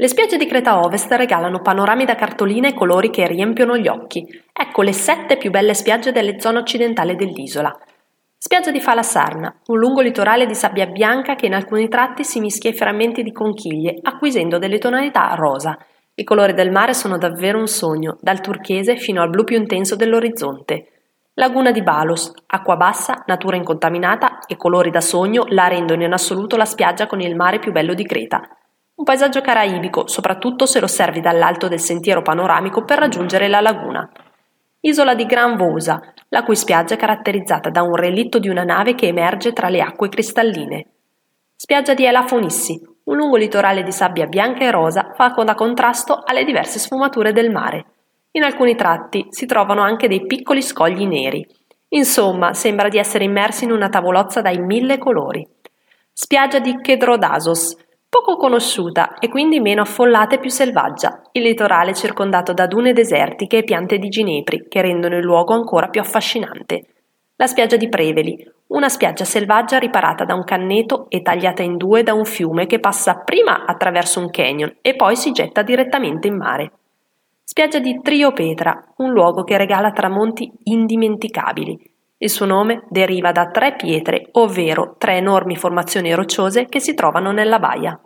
Le spiagge di Creta Ovest regalano panorami da cartolina e colori che riempiono gli occhi. Ecco le sette più belle spiagge delle zone occidentali dell'isola. Spiaggia di Falasarna, un lungo litorale di sabbia bianca che in alcuni tratti si mischia ai frammenti di conchiglie, acquisendo delle tonalità rosa. I colori del mare sono davvero un sogno, dal turchese fino al blu più intenso dell'orizzonte. Laguna di Balos, acqua bassa, natura incontaminata e colori da sogno la rendono in assoluto la spiaggia con il mare più bello di Creta. Un paesaggio caraibico, soprattutto se lo osservi dall'alto del sentiero panoramico per raggiungere la laguna. Isola di Gran Vosa, la cui spiaggia è caratterizzata da un relitto di una nave che emerge tra le acque cristalline. Spiaggia di Elafonissi, un lungo litorale di sabbia bianca e rosa fa da contrasto alle diverse sfumature del mare. In alcuni tratti si trovano anche dei piccoli scogli neri. Insomma, sembra di essere immersi in una tavolozza dai mille colori. Spiaggia di Chedrodasos, poco conosciuta e quindi meno affollata e più selvaggia, il litorale circondato da dune desertiche e piante di ginepri che rendono il luogo ancora più affascinante. La spiaggia di Preveli, una spiaggia selvaggia riparata da un canneto e tagliata in due da un fiume che passa prima attraverso un canyon e poi si getta direttamente in mare. Spiaggia di Triopetra, un luogo che regala tramonti indimenticabili, il suo nome deriva da tre pietre, ovvero tre enormi formazioni rocciose che si trovano nella baia.